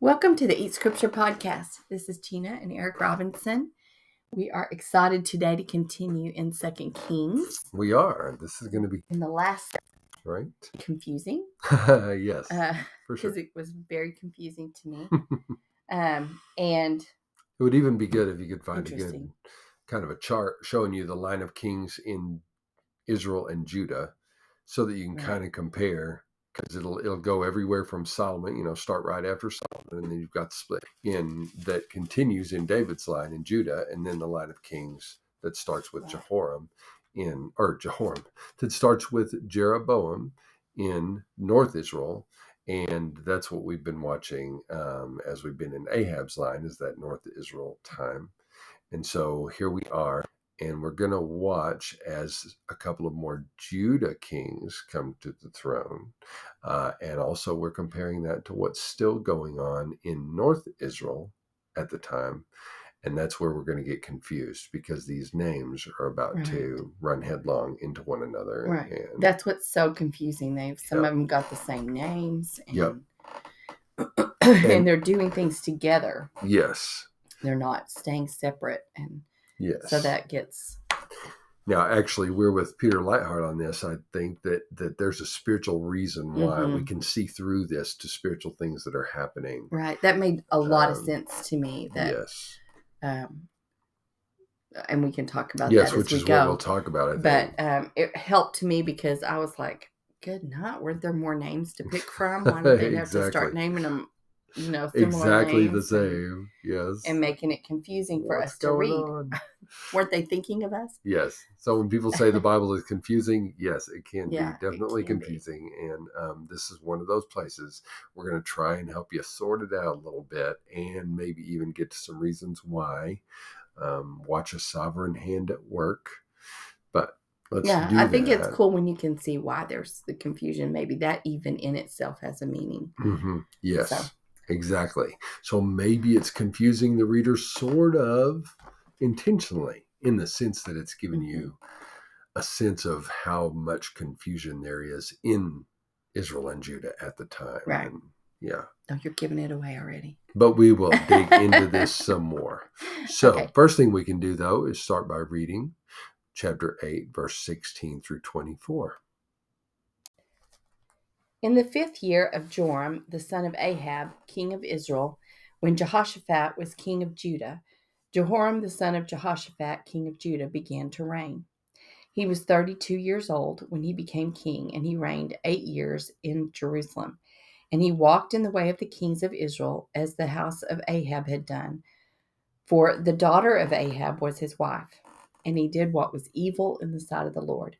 Welcome to the Eat Scripture podcast. This is Tina and Eric Robinson. We are excited today to continue in Second Kings. We are. This is going to be In the last, right. confusing yes, uh, for sure. because it was very confusing to me. um, and It would even be good if you could find a good kind of a chart showing you the line of kings in Israel and Judah, so that you can Right. kind of compare. Because it'll it'll go everywhere from Solomon, you know, start right after Solomon, and then you've got the split in that continues in David's line in Judah, and then the line of kings that starts with Jehoram in or Jehoram that starts with Jeroboam in North Israel, and that's what we've been watching um, as we've been in Ahab's line is that North Israel time, and so here we are, and we're gonna watch as a couple of more Judah kings come to the throne, uh, and also we're comparing that to what's still going on in North Israel at the time. And that's where we're going to get confused because these names are about Right. to run headlong into one another. Right. And that's what's so confusing. They've some Yep. of them got the same names, and, Yep. and, And- they're doing things together. yes, They're not staying separate, and yes. so that gets Now, actually, we're with Peter Leithart on this. I think that that there's a spiritual reason why we Mhm. can see through this to spiritual things that are happening. right. That made a lot of Um, sense to me. That yes, um, and we can talk about yes, that which as we is go. what we'll talk about. I but um, it helped to me because I was like, "Good night." Weren't there more names to pick from? Why did they have to start naming them? You know, exactly the same. Yes, and making it confusing for What's us to read. Weren't they thinking of us? Yes. So when people say the Bible is confusing, yes, it can Yeah, be definitely can be. confusing. And um, this is one of those places we're going to try and help you sort it out a little bit and maybe even get to some reasons why. Um, watch a sovereign hand at work. But let's yeah, do I think it's cool when you can see why there's the confusion. Maybe that even in itself has a meaning. Mhm. Yes, So- exactly. So maybe it's confusing the reader sort of intentionally in the sense that it's giving Mhm. you a sense of how much confusion there is in Israel and Judah at the time. Right. And, yeah. No, you're giving it away already. But we will dig into this some more. So, Okay. first thing we can do though is start by reading chapter 8, verse 16 through 24. In the fifth year of Joram, the son of Ahab, king of Israel, when Jehoshaphat was king of Judah, Jehoram, the son of Jehoshaphat, king of Judah, began to reign. He was 32 years old when he became king, and he reigned eight years in Jerusalem. And he walked in the way of the kings of Israel, as the house of Ahab had done. For the daughter of Ahab was his wife, and he did what was evil in the sight of the Lord.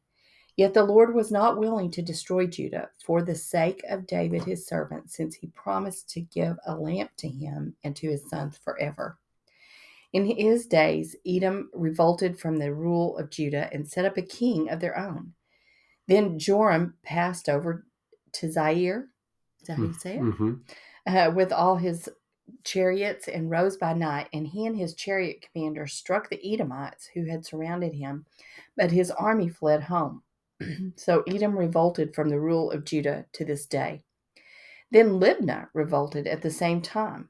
Yet the Lord was not willing to destroy Judah for the sake of David his servant, since he promised to give a lamp to him and to his sons forever. In his days, Edom revolted from the rule of Judah and set up a king of their own. Then Joram passed over to Zair, is that how you say it? hmm uh, with all his chariots and rose by night, and he and his chariot commander struck the Edomites who had surrounded him, but his army fled home. so Edom revolted from the rule of Judah to this day. Then Libnah revolted at the same time.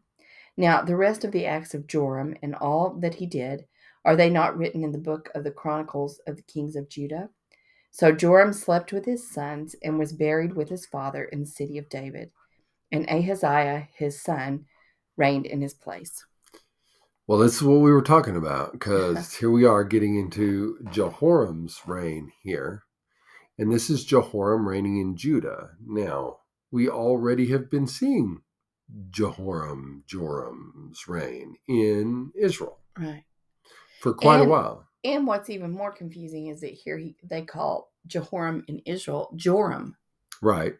Now, the rest of the acts of Joram and all that he did, are they not written in the book of the Chronicles of the kings of Judah? So Joram slept with his sons and was buried with his father in the city of David and Ahaziah his son reigned in his place. Well, this is what we were talking about because here we are getting into Jehoram's reign here. And this is Jehoram reigning in Judah. Now, we already have been seeing Jehoram, Joram's reign in Israel Right. for quite And- a while. And what's even more confusing is that here he, they call Jehoram in Israel Joram. Right.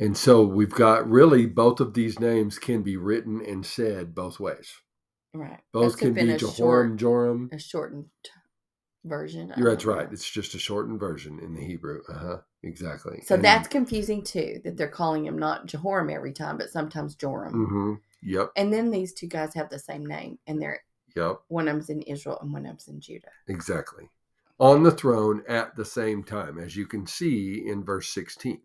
And so we've got really both of these names can be written and said both ways. Right. Both Must can be Jehoram, short- Joram. a shortened version. You're that's right. It's just a shortened version in the Hebrew. Uh huh. Exactly. So And- that's confusing too, that they're calling him not Jehoram every time, but sometimes Joram. Mhm. Yep. And then these two guys have the same name, and they're Yep. one of them's in Israel and one of them's in Judah. Exactly. On the throne at the same time, as you can see in verse 16,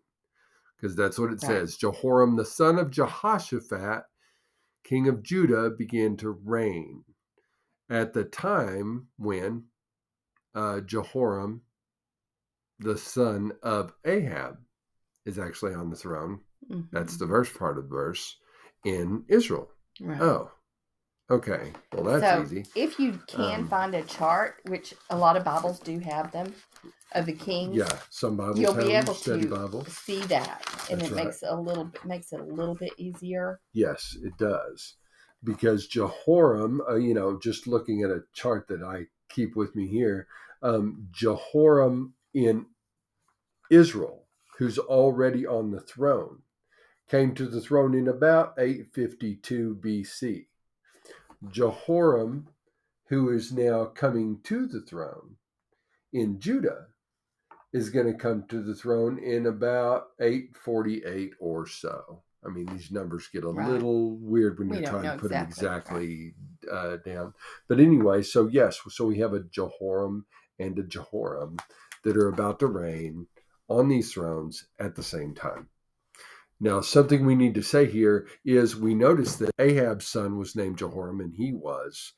because that's what it Right. says Jehoram, the son of Jehoshaphat, king of Judah, began to reign at the time when uh, Jehoram, the son of Ahab, is actually on the throne. That's Mhm. the verse part of the verse in Israel. Right. Oh, okay. Well, that's So, easy. If you can Um, find a chart, which a lot of Bibles do have them, of the kings, Yeah, some Bibles you'll be able to Bible. see that, and That's it right. makes it a little bit makes it a little bit easier. Yes, it does. Because Jehoram, uh, you know, just looking at a chart that I keep with me here, um, Jehoram in Israel, who's already on the throne, came to the throne in about 852 BC. Jehoram, who is now coming to the throne in Judah, is going to come to the throne in about 848 or so. I mean, these numbers get a Right. little weird when We you're trying to put exactly, them exactly uh, down. But anyway, so yes, so we have a Jehoram and a Jehoram that are about to reign on these thrones at the same time. Now, something we need to say here is we notice that Ahab's son was named Jehoram, and he was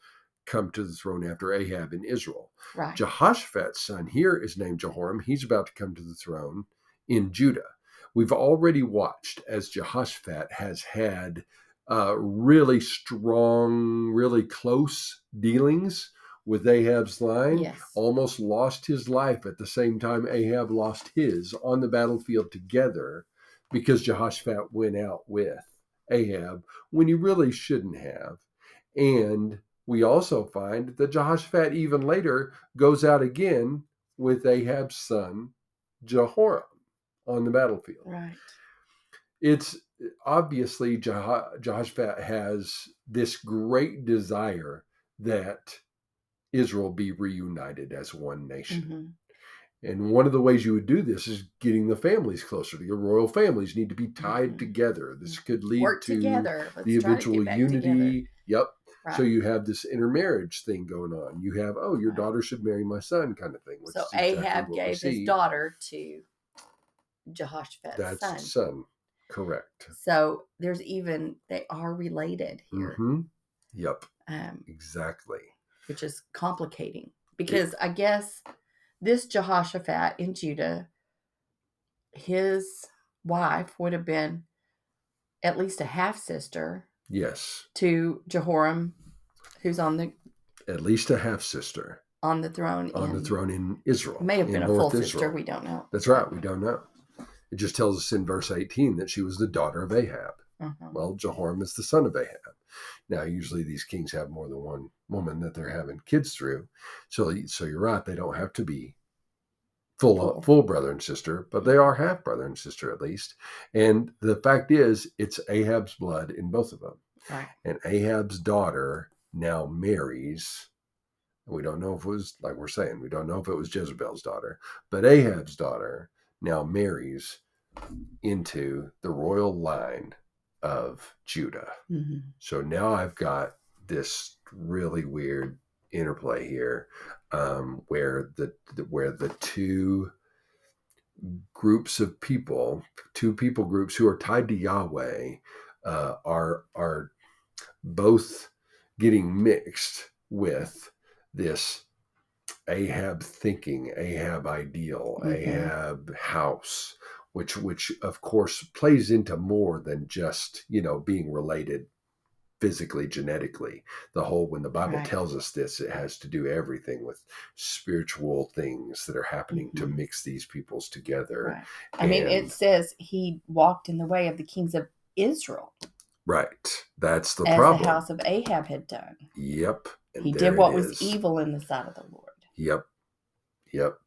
come to the throne after Ahab in Israel. Right. Jehoshaphat's son here is named Jehoram. He's about to come to the throne in Judah. We've already watched as Jehoshaphat has had uh, really strong, really close dealings with Ahab's line. yes. Almost lost his life at the same time Ahab lost his on the battlefield together because Jehoshaphat went out with Ahab when he really shouldn't have. And we also find that Jehoshaphat even later goes out again with Ahab's son Jehoram on the battlefield. Right. It's obviously Jeho- Jehoshaphat has this great desire that Israel be reunited as one nation. hmm And one of the ways you would do this is getting the families closer. The royal families need to be tied Mhm. together. This could lead Work to together. Let's the try to eventual unity. together. Yep. Right. So you have this intermarriage thing going on. You have, oh, your Right. daughter should marry my son kind of thing. which so exactly Ahab gave his daughter to Jehoshaphat's That's son. son. Correct. So there's even they are related here, hmm Yep. um, Exactly. which is complicating because I guess this Jehoshaphat in Judah, his wife would have been at least a half sister Yes. to Jehoram, who's on the At least a half sister on the throne. on the in- throne in Israel. May have been a full North sister. Israel. We don't know. That's right. We don't know. It just tells us in verse 18 that she was the daughter of Ahab. Mhm. Well, Jehoram is the son of Ahab. Now, usually these kings have more than one woman that they're having kids through. So, so you're right. They don't have to be full Full. full brother and sister, but they are half brother and sister at least. And the fact is, it's Ahab's blood in both of them. Right. And Ahab's daughter now marries. We don't know if it was like we're saying. We don't know if it was Jezebel's daughter, but Ahab's daughter now marries into the royal line of Judah. Mhm. So now I've got this really weird interplay here, um, where the, the where the two groups of people, two people groups who are tied to Yahweh, uh, are are both getting mixed with this Ahab thinking, Ahab ideal, Mhm. Ahab house, which which of course plays into more than just you know being related physically genetically the whole when the bible Right. tells us this it has to do everything with spiritual things that are happening to Mhm. mix these peoples together Right. I mean, it says he walked in the way of the kings of Israel, right that's the as problem the house of Ahab had done. yep and he did what was evil in the sight of the Lord. yep yep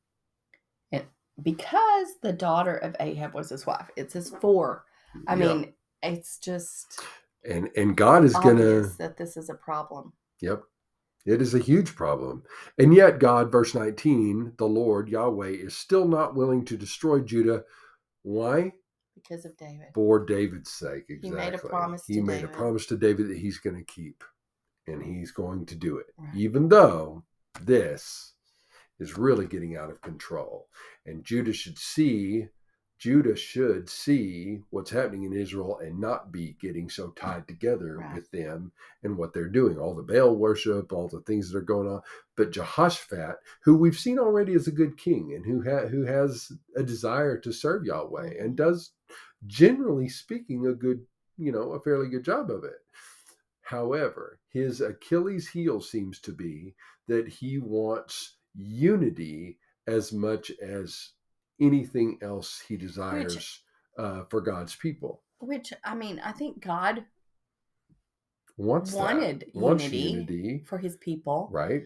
Because the daughter of Ahab was his wife. It says four. I yep. mean, it's just and and god is gonna that this is a problem. Yep. It is a huge problem. And yet, God, verse 19, the Lord, Yahweh, is still not willing to destroy Judah. Why? Because of David. For David's sake. Exactly. He made a promise He to made David. a promise to David that he's going to keep, and he's going to do it, Right. even though this is really getting out of control. And Judah should see Judah should see what's happening in Israel and not be getting so tied together Right. with them and what they're doing, all the Baal worship, all the things that are going on. But Jehoshaphat, who we've seen already as a good king and who ha- who has a desire to serve Yahweh and does, generally speaking, a good, you know, a fairly good job of it. However, his Achilles heel seems to be that he wants unity as much as anything else he desires uh, for God's people. Which I mean, I think God Wants. Wanted unity. unity, for his people, right?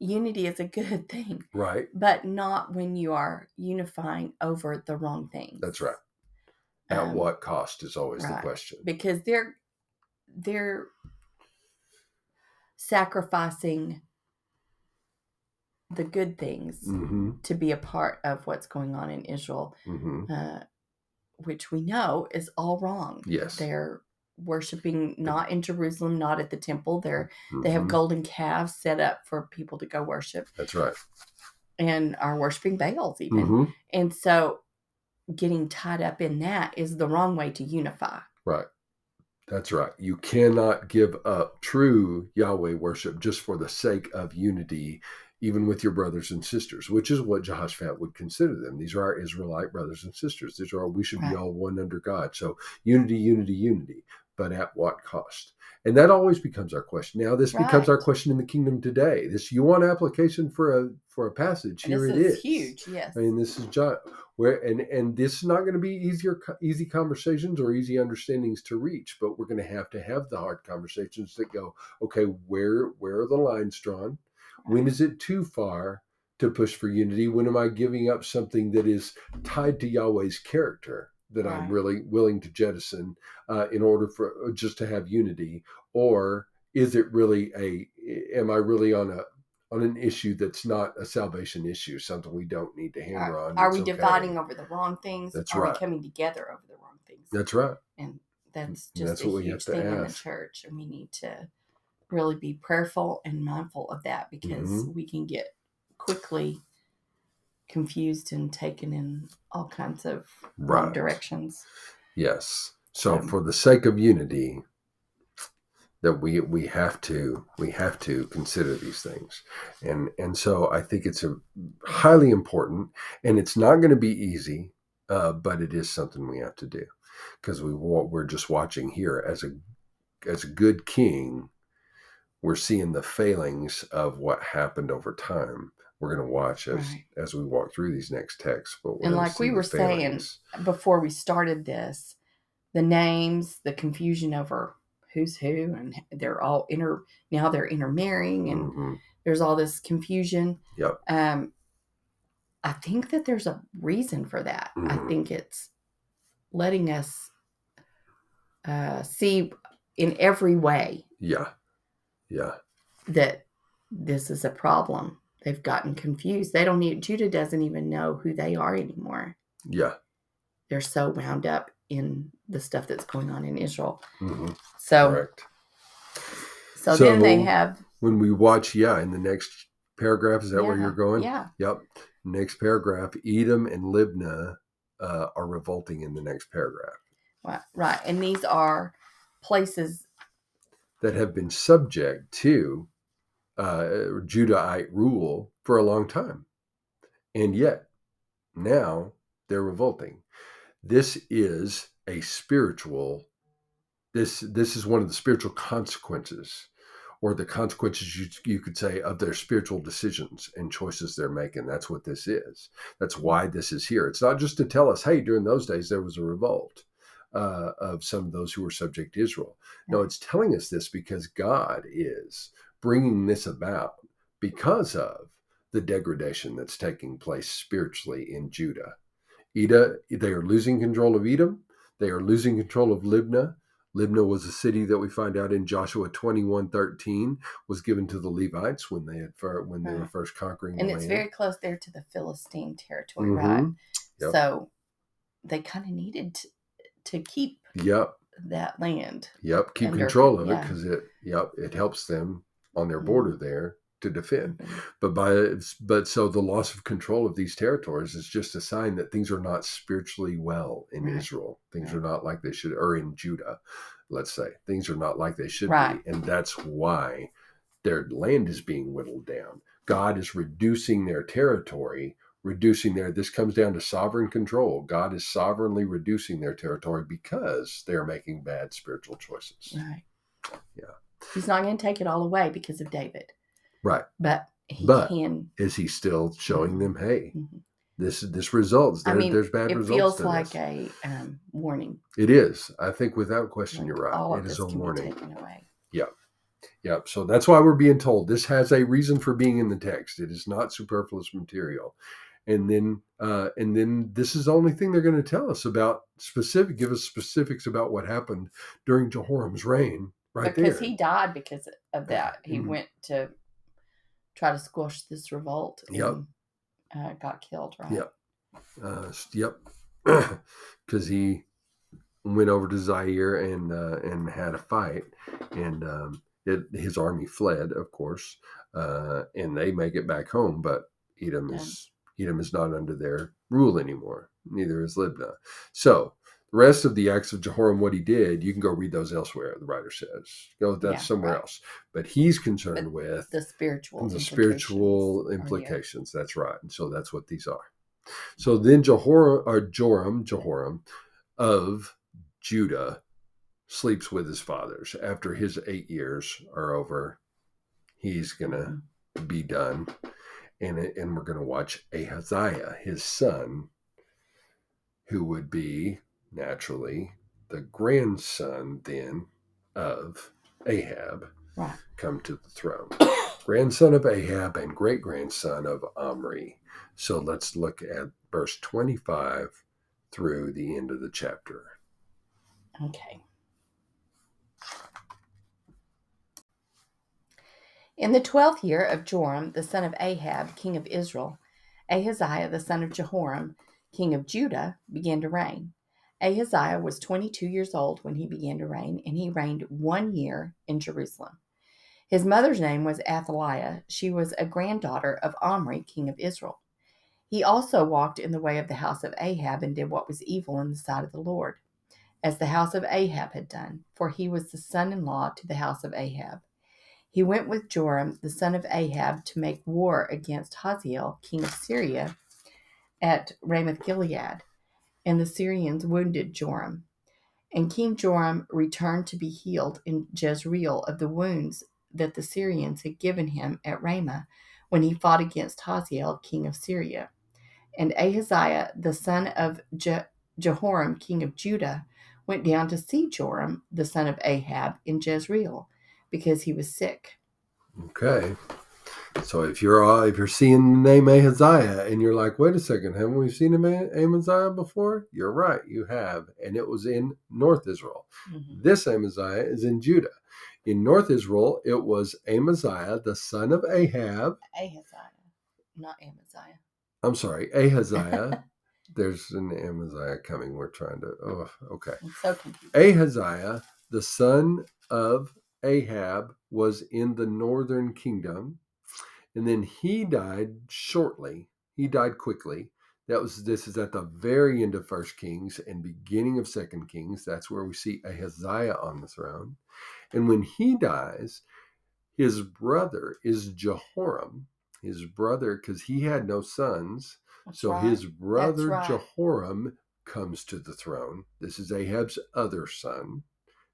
unity is a good thing, Right. but not when you are unifying over the wrong thing. That's right. At Um, what cost is always the question. Because they're they're sacrificing the good things hmm to be a part of what's going on in Israel, hmm uh, which we know is all wrong. Yes. They're worshiping not in Jerusalem, not at the temple. They're they have Mhm. golden calves set up for people to go worship That's right. and are worshiping Baals even. hmm And so getting tied up in that is the wrong way to unify. Right. That's right. You cannot give up true Yahweh worship just for the sake of unity, even with your brothers and sisters, which is what Jehoshaphat would consider them. These are our Israelite brothers and sisters. These are we should Right. be all one under God. So unity, unity, unity. But at what cost? And that always becomes our question. Now this becomes our question in the kingdom today. This you want application for a for a passage. And Here it is is. huge, yes. I mean, this is John. Where and and this is not going to be easier, easy conversations or easy understandings to reach, but we're going to have to have the hard conversations that go, okay, where where are the lines drawn? When is it too far to push for unity? When am I giving up something that is tied to Yahweh's character that I'm really willing to jettison uh, in order for uh, just to have unity, or is it really a? Am I really on a on an issue that's not a salvation issue, something we don't need to hammer Are, on? are we okay. dividing over the wrong things? That's are right. we coming together over the wrong things? That's right. and that's And that's just a what we have huge to thing in the church and we need to really be prayerful and mindful of that because Mhm. we can get quickly confused and taken in all kinds of wrong Right. directions Yes. So Um, for the sake of unity, that we we have to we have to consider these things, and and so I think it's a highly important, and it's not going to be easy, uh, but it is something we have to do, because we what we're just watching here as a as a good king, we're seeing the failings of what happened over time. We're going to watch as Right. as we walk through these next texts, but we're And like we were saying, before we started this the names the confusion over who's who and they're all inter now they're intermarrying and Mhm. there's all this confusion Yep. um i think that there's a reason for that i Mhm. think it's letting us uh see in every way Yeah. Yeah. that this is a problem they've gotten confused they don't need judah doesn't even know who they are anymore Yeah. they're so wound up in the stuff that's going on in israel hmm so Correct. so, then they have When we watch, yeah, in the next paragraph, is that where you're going? yeah Yep. Next paragraph, Edom and Libnah uh, are revolting in the next paragraph right, right and these are places that have been subject to uh, Judahite rule for a long time. And yet, now they're revolting. This is a spiritual this this is one of the spiritual consequences or the consequences you, you could say of their spiritual decisions and choices they're making that's what this is that's why this is here it's not just to tell us hey during those days there was a revolt uh, of some of those who were subject to israel. No it's telling us this because god is bringing this about because of the degradation that's taking place spiritually in judah. Edom, they are losing control of edom. They are losing control of libnah. Libnah was a city that we find out in Joshua 21 13 was given to the Levites when they had when they were first conquering and it's land. very close there to the philistine territory right? Mhm. Yep. so they kind of needed to, keep Yep, that land yep. Keep Under- control of it because it yep it helps them on their Mhm. border there to defend. Mhm. But by but so the loss of control of these territories is just a sign that things are not spiritually well in Right. Israel. Things Right. are not like they should, or in Judah, let's say things are not like they should Right. be, and that's why their land is being whittled down. God is reducing their territory. Reducing their, this comes down to sovereign control. God is sovereignly reducing their territory because they're making bad spiritual choices. Right. Yeah. He's not going to take it all away because of David, Right. but he But- can. Is he still showing them, hey, Mhm. this this results. I mean, there's bad results. It results. feels like this. a um, warning. It is. I think without question, like you're right. All It of is a can warning. be taken away. Yep. So that's why we're being told this has a reason for being in the text. It is not superfluous material. And then, uh, and then this is the only thing they're going to tell us about specific. Give us specifics about what happened during Jehoram's reign, right because there. he died because of that. He Mhm. went to try to squash this revolt Yep. and uh, got killed, right? Yep. uh, yep, because he went over to Zair and uh, and had a fight, and um, it, his army fled, of course, uh, and they make it back home. But Edom is Edom is not under their rule anymore. Neither is Libnah. So the rest of the acts of Jehoram, what he did, you can go read those elsewhere. The writer says, go that's Yeah, somewhere right. else. But he's concerned But with The spiritual, the implications spiritual implications. That's right. And so that's what these are. So then Jehoram or Joram, Jehoram of Judah sleeps with his fathers. After his eight years are over, he's gonna be done. And, and we're gonna watch Ahaziah, his son, who would be naturally the grandson then of Ahab come to the throne. grandson of Ahab and great grandson of Omri. So let's look at verse 25 through the end of the chapter. Okay. In the twelfth year of Joram, the son of Ahab, king of Israel, Ahaziah, the son of Jehoram, king of Judah, began to reign. Ahaziah was 22 years old when he began to reign, and he reigned one year in Jerusalem. His mother's name was Athaliah. She was a granddaughter of Omri, king of Israel. He also walked in the way of the house of Ahab and did what was evil in the sight of the Lord as the house of Ahab had done, for he was the son in law to the house of Ahab. He went with Joram, the son of Ahab, to make war against Hazael, king of Syria, at Ramoth Gilead, and the Syrians wounded Joram. And King Joram returned to be healed in Jezreel of the wounds that the Syrians had given him at Ramah when he fought against Hazael, king of Syria. And Ahaziah, the son of Je- Jehoram, king of Judah, went down to see Joram, the son of Ahab, in Jezreel, because he was sick. Okay. So if you're uh, if you're seeing the name Ahaziah and you're like, wait a second, haven't we seen Amaziah before? You're right, you have, and it was in North Israel. This Amaziah is in Judah. In North Israel, it was Amaziah, the son of Ahab. Ahaziah, not Amaziah. I'm sorry, Ahaziah. There's an Amaziah coming. We're trying to. Oh, okay. I'm so confused. Ahaziah, the son of Ahab, was in the northern kingdom, and then he died shortly. He died quickly. That was this is at the very end of First Kings and beginning of Second Kings. That's where we see Ahaziah on the throne. And when he dies, his brother is Jehoram. His brother, because he had no sons, That's so right. his brother right. Jehoram comes to the throne. This is Ahab's other son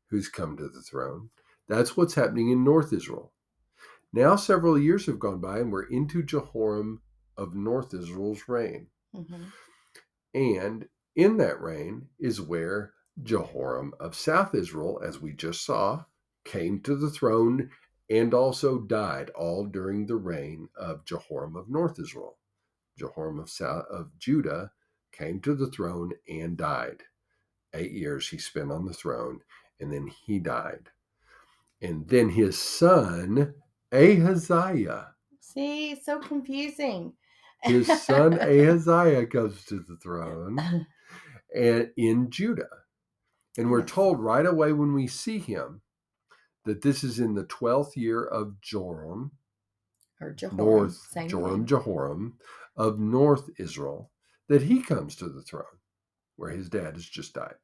who's come to the throne. That's what's happening in North Israel. Now, several years have gone by, and we're into Jehoram of North Israel's reign. Mhm. And in that reign is where Jehoram of South Israel, as we just saw, came to the throne and also died, all during the reign of Jehoram of North Israel. Jehoram of South of Judah came to the throne and died. Eight years he spent on the throne, and then he died. And then his son Ahaziah, See, so confusing. his son Ahaziah comes to the throne and in Judah. And we're told right away when we see him that this is in the 12th year of Joram, or Jehoram, North Joram name. Jehoram of North Israel, that he comes to the throne where his dad has just died.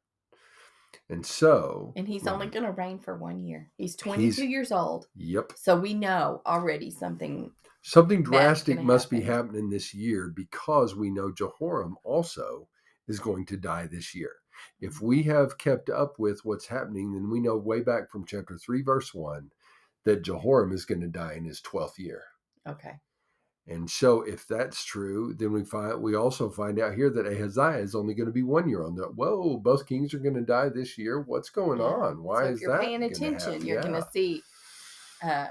And so, and he's only going to reign for one year. He's 22 He's- years old, yep, so we know already something. something drastic must be happening this year because we know Jehoram also is going to die this year. If we have kept up with what's happening, then we know way back from chapter 3, verse 1, that Jehoram is going to die in his 12th year. Okay, And so, if that's true, then we find we also find out here that Ahaziah is only going to be one year on that. Whoa, both kings are going to die this year. What's going Yeah. on? Why so is if you're that? paying gonna attention, you're Yeah. going to see. Uh,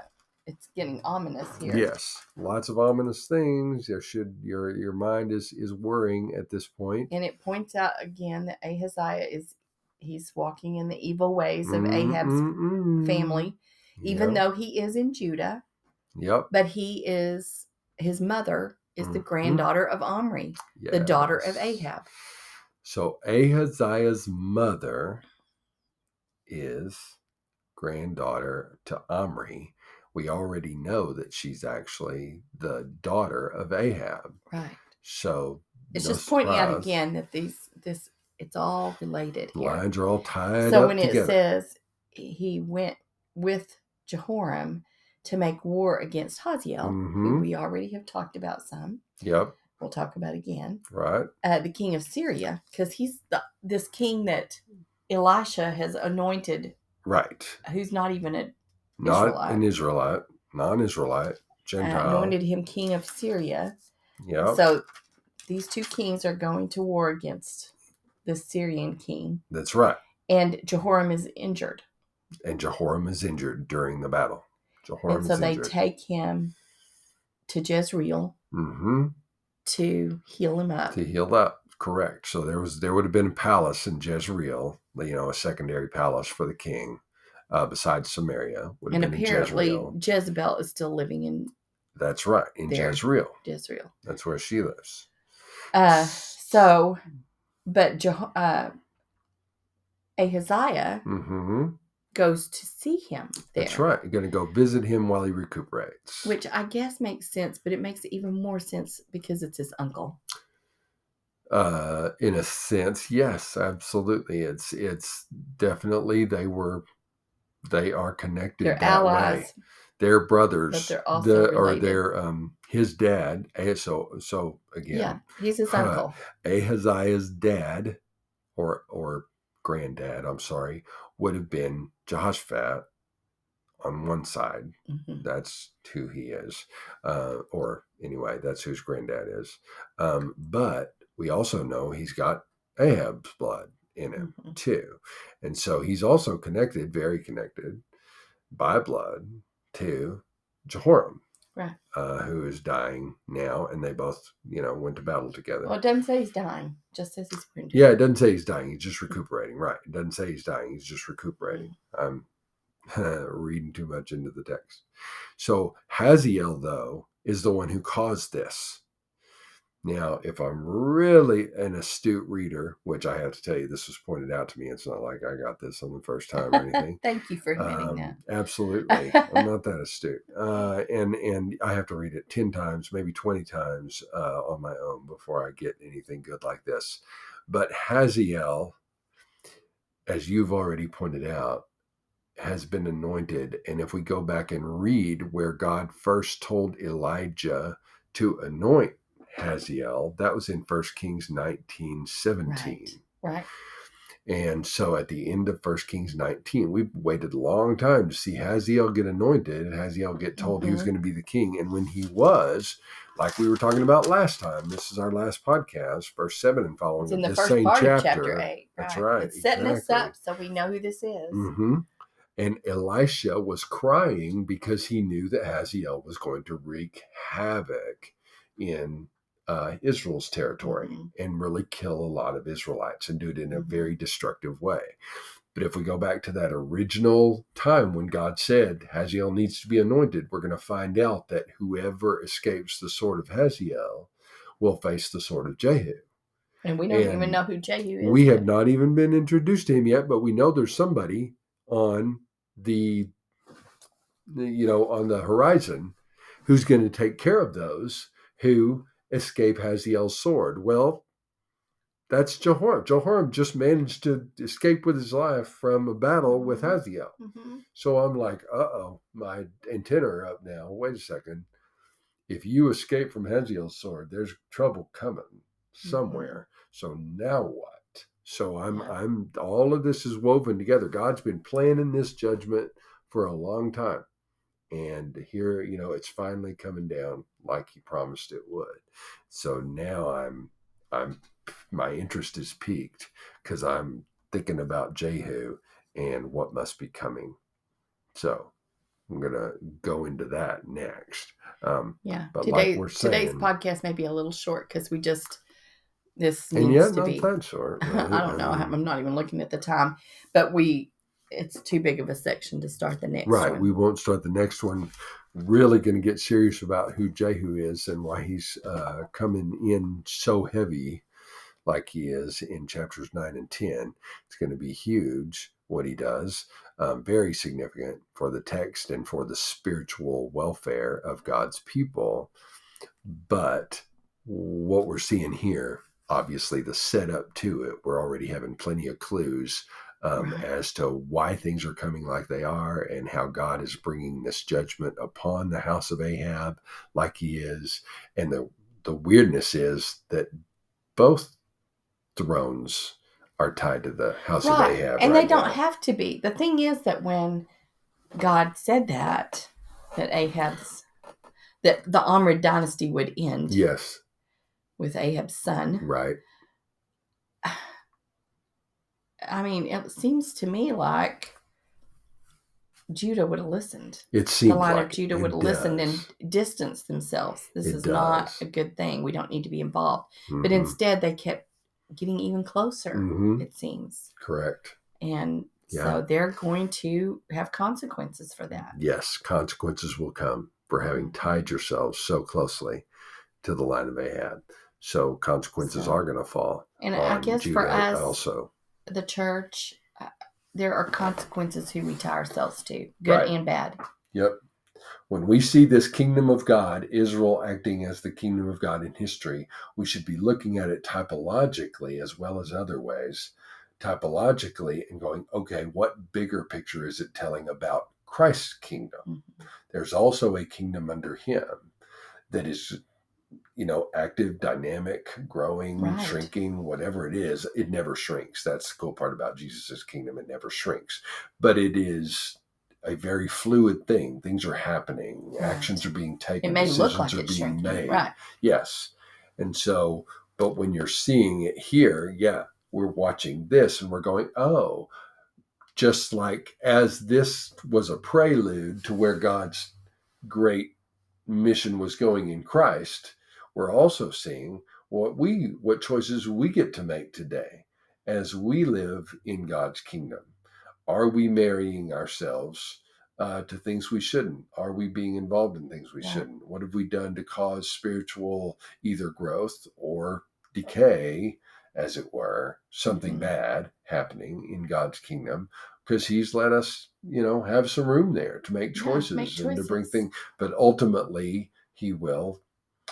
it's getting ominous here. Yes, lots of ominous things. There should your your mind is is worrying at this point. And it points out again that Ahaziah is he's walking in the evil ways of Mm, Ahab's mm, mm. family, even Yep, though he is in Judah, Yep. but he is his mother is the Mhm. granddaughter of Omri, the daughter of. Ahab. So Ahaziah's mother is granddaughter to Omri. We already know that she's actually the daughter of Ahab. Right. So It's no just pointing out again that these this it's all related here. lines are all tied So when it together. says he went with Jehoram to make war against Hazael, who Mhm. we already have talked about some, yep, we'll talk about again, right. uh, the king of Syria, because he's the, this king that Elisha has anointed, Right. who's not even a Not Israelite. an Israelite, non-Israelite, uh, Gentile. anointed him king of Syria. Yep. So these two kings are going to war against the Syrian king, That's right. and Jehoram is injured, And Jehoram is injured during the battle. Jehoram and so they injured. take him to Jezreel hmm to heal him up. to heal up. Correct. So there was there would have been a palace in Jezreel, you know, a secondary palace for the king, uh, besides Samaria. And apparently. Jezebel is still living in That's right, in there. Jezreel. Jezreel. That's where she lives. Uh, so, but Jeho- uh, Ahaziah hmm goes to see him there. That's right. You're going to go visit him while he recuperates. Which I guess makes sense, but it makes it even more sense because it's his uncle. uh, in a sense, yes, absolutely. It's it's definitely they were they are connected. They're that way. allies. They're brothers. But they're also the, or they're um his dad. So so again, Yeah, he's his Huh. uncle. Ahaziah's dad, or or granddad, I'm sorry, would have been Jehoshaphat on one side. Mhm. That's who he is, uh, or anyway, that's whose granddad is. Um, but we also know he's got Ahab's blood in him Mhm. too, and so he's also connected, very connected by blood to Jehoram, Right. uh, who is dying now, and they both, you know, went to battle together. Well, it doesn't say he's dying, just says he's wounded. Yeah, it doesn't say he's dying. He's just recuperating. Right. It doesn't say he's dying. He's just recuperating. I'm reading too much into the text. So Hazael, though, is the one who caused this. Now, if I'm really an astute reader, which I have to tell you, this was pointed out to me. It's not like I got this on the first time or anything. Thank you for admitting Um, that. Absolutely, I'm not that astute, uh, and and I have to read it ten times, maybe twenty times uh, on my own before I get anything good like this. But Hazael, as you've already pointed out, has been anointed, and if we go back and read where God first told Elijah to anoint Hazael, that was in First Kings nineteen seventeen. Right. right. And so at the end of First Kings 19, we waited a long time to see Hazael get anointed and Hazael get told he was Mhm. going to be the king. And when he was, like we were talking about last time, this is our last podcast, verse 7 and following It's in the same part chapter. of chapter 8. That's right, It's setting us up so we know who this is. Mm-hmm. And Elisha was crying because he knew that Hazael was going to wreak havoc in uh, Israel's territory Mhm. and really kill a lot of Israelites and do it in a Mhm. very destructive way. But if we go back to that original time when God said Hazael needs to be anointed, we're going to find out that whoever escapes the sword of Hazael will face the sword of Jehu. And we don't even know who Jehu is. We have not even been introduced to him yet, but we know there's somebody on the, the you know, on the horizon who's going to take care of those who escape Hazael's sword? Well, that's Jehoram. Jehoram just managed to escape with his life from a battle with Mhm. Hazael. Mm-hmm. So I'm like, uh oh, my antenna are up now. Wait a second. If you escape from Hazael's sword, there's trouble coming somewhere. So now what? So I'm I'm all of this is woven together. God's been planning this judgment for a long time. And here, you know, it's finally coming down like he promised it would. So now I'm I'm my interest is peaked because I'm thinking about Jehu and what must be coming. So I'm gonna go into that next. Um, Yeah. But like Today, we're today's podcast may be a little short because we just this and needs yet to not be. that short. I don't know. I'm not even looking at the time, but we it's too big of a section to start the next Right. one. We won't start the next one. Really going to get serious about who Jehu is and why he's uh, coming in so heavy like he is in chapters 9 and 10. It's going to be huge what he does, um, very significant for the text and for the spiritual welfare of God's people. But what we're seeing here, obviously, the setup to it, we're already having plenty of clues um, Right. as to why things are coming like they are and how God is bringing this judgment upon the house of Ahab like he is. And the, the weirdness is that both thrones are tied to the house of. Ahab. and right they don't now. have to be. The thing is that when God said that, that Ahab's that the Omrid dynasty would end Yes, with Ahab's son. right. I mean, it seems to me like Judah would have listened. It seems the line like of Judah would have listened and distanced themselves. This It is not a good thing. We don't need to be involved. But Mhm. instead, they kept getting even closer, Mhm. it seems. Correct. And Yeah. so they're going to have consequences for that. Yes, consequences will come for having tied yourselves so closely to the line of Ahab. So consequences So- are going to fall. And I guess Judah for us, also. The church, uh, there are consequences who we tie ourselves to, good Right. and bad. Yep. When we see this kingdom of God, Israel acting as the kingdom of God in history, we should be looking at it typologically as well as other ways. Typologically and going, okay, what bigger picture is it telling about Christ's kingdom? Mhm. There's also a kingdom under him that is, you know, active, dynamic, growing, Right. shrinking, whatever it is. It never shrinks. That's the cool part about Jesus' kingdom. It never shrinks. But it is a very fluid thing. Things are happening. Right. Actions are being taken. It may look like decisions are it's being shrinking, made. right? Yes. And so, but when you're seeing it here, yeah, we're watching this and we're going, oh, just like as this was a prelude to where God's great mission was going in Christ, we're also seeing what we what choices we get to make today as we live in God's kingdom. Are we marrying ourselves uh, to things we shouldn't? Are we being involved in things we Yeah. shouldn't? What have we done to cause spiritual either growth or decay, as it were, something Mhm. bad happening in God's kingdom? Because He's let us, you know, have some room there to make Yeah, choices, and to bring things. But ultimately, He will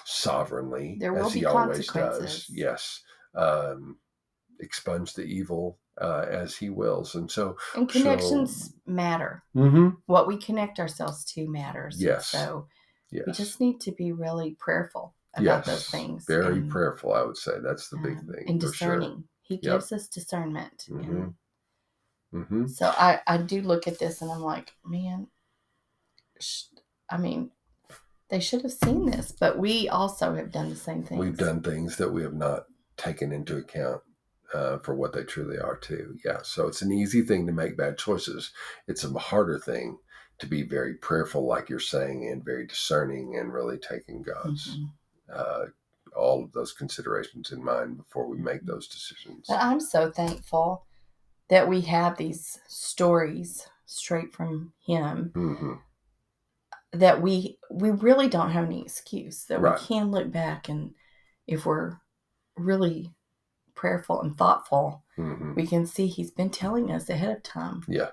sovereignly, There will as He be always does, yes, um, expunge the evil uh, as He wills. And so, And So- connections matter. mhm, What we connect ourselves to matters. Yes. So yes, we just need to be really prayerful about yes, those things. very and, prayerful. I would say that's the big um, thing And for sure. discerning. He gives us discernment. And hmm so I, I do look at this and I'm like, man, sh- I mean, they should have seen this, but we also have done the same thing. We've done things that we have not taken into account uh, for what they truly are, too. Yeah. So it's an easy thing to make bad choices. It's a harder thing to be very prayerful, like you're saying, and very discerning and really taking God's Mhm. uh, all of those considerations in mind before we make those decisions. But I'm so thankful that we have these stories straight from him hmm that we we really don't have any excuse that Right. we can look back and if we're really prayerful and thoughtful hmm we can see he's been telling us ahead of time Yeah.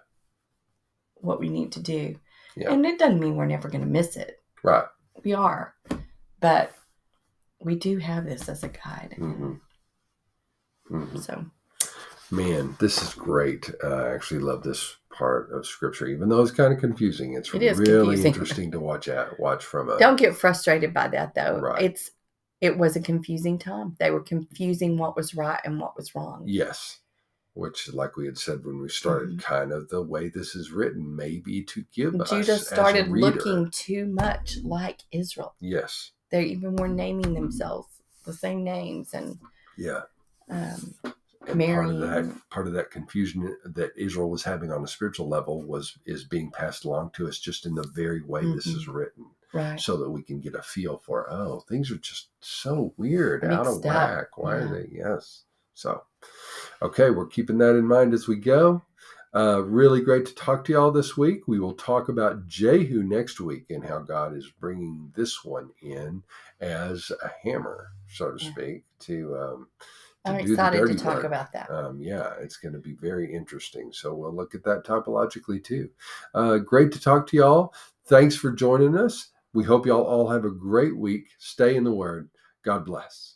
what we need to do Yeah. and it doesn't mean we're never going to miss it Right. We are. But we do have this as a guide. Mhm. Mhm. So Man, this is great. Uh, I actually love this part of scripture, even though it's kind of confusing. It's It really confusing. interesting to watch at watch from a don't get frustrated by that though. Right. It's it was a confusing time. They were confusing what was right and what was wrong. yes, which, like we had said when we started, Mm-hmm. kind of the way this is written, maybe to give us Judah started looking too much like Israel. Yes, They even were naming themselves the same names and yeah. um, And part of that part of that confusion that Israel was having on a spiritual level was is being passed along to us just in the very way this Mhm. is written. right. so that we can get a feel for oh things are just so weird out of Mixed up, whack why yeah. are they yes so okay we're keeping that in mind as we go uh, really great to talk to y'all this week we will talk about jehu next week and how god is bringing this one in as a hammer so to speak to um, to I'm excited to talk work. about that. um, yeah, it's going to be very interesting. So we'll look at that typologically too. Uh, great to talk to y'all. Thanks for joining us. We hope y'all all have a great week. Stay in the Word. God bless.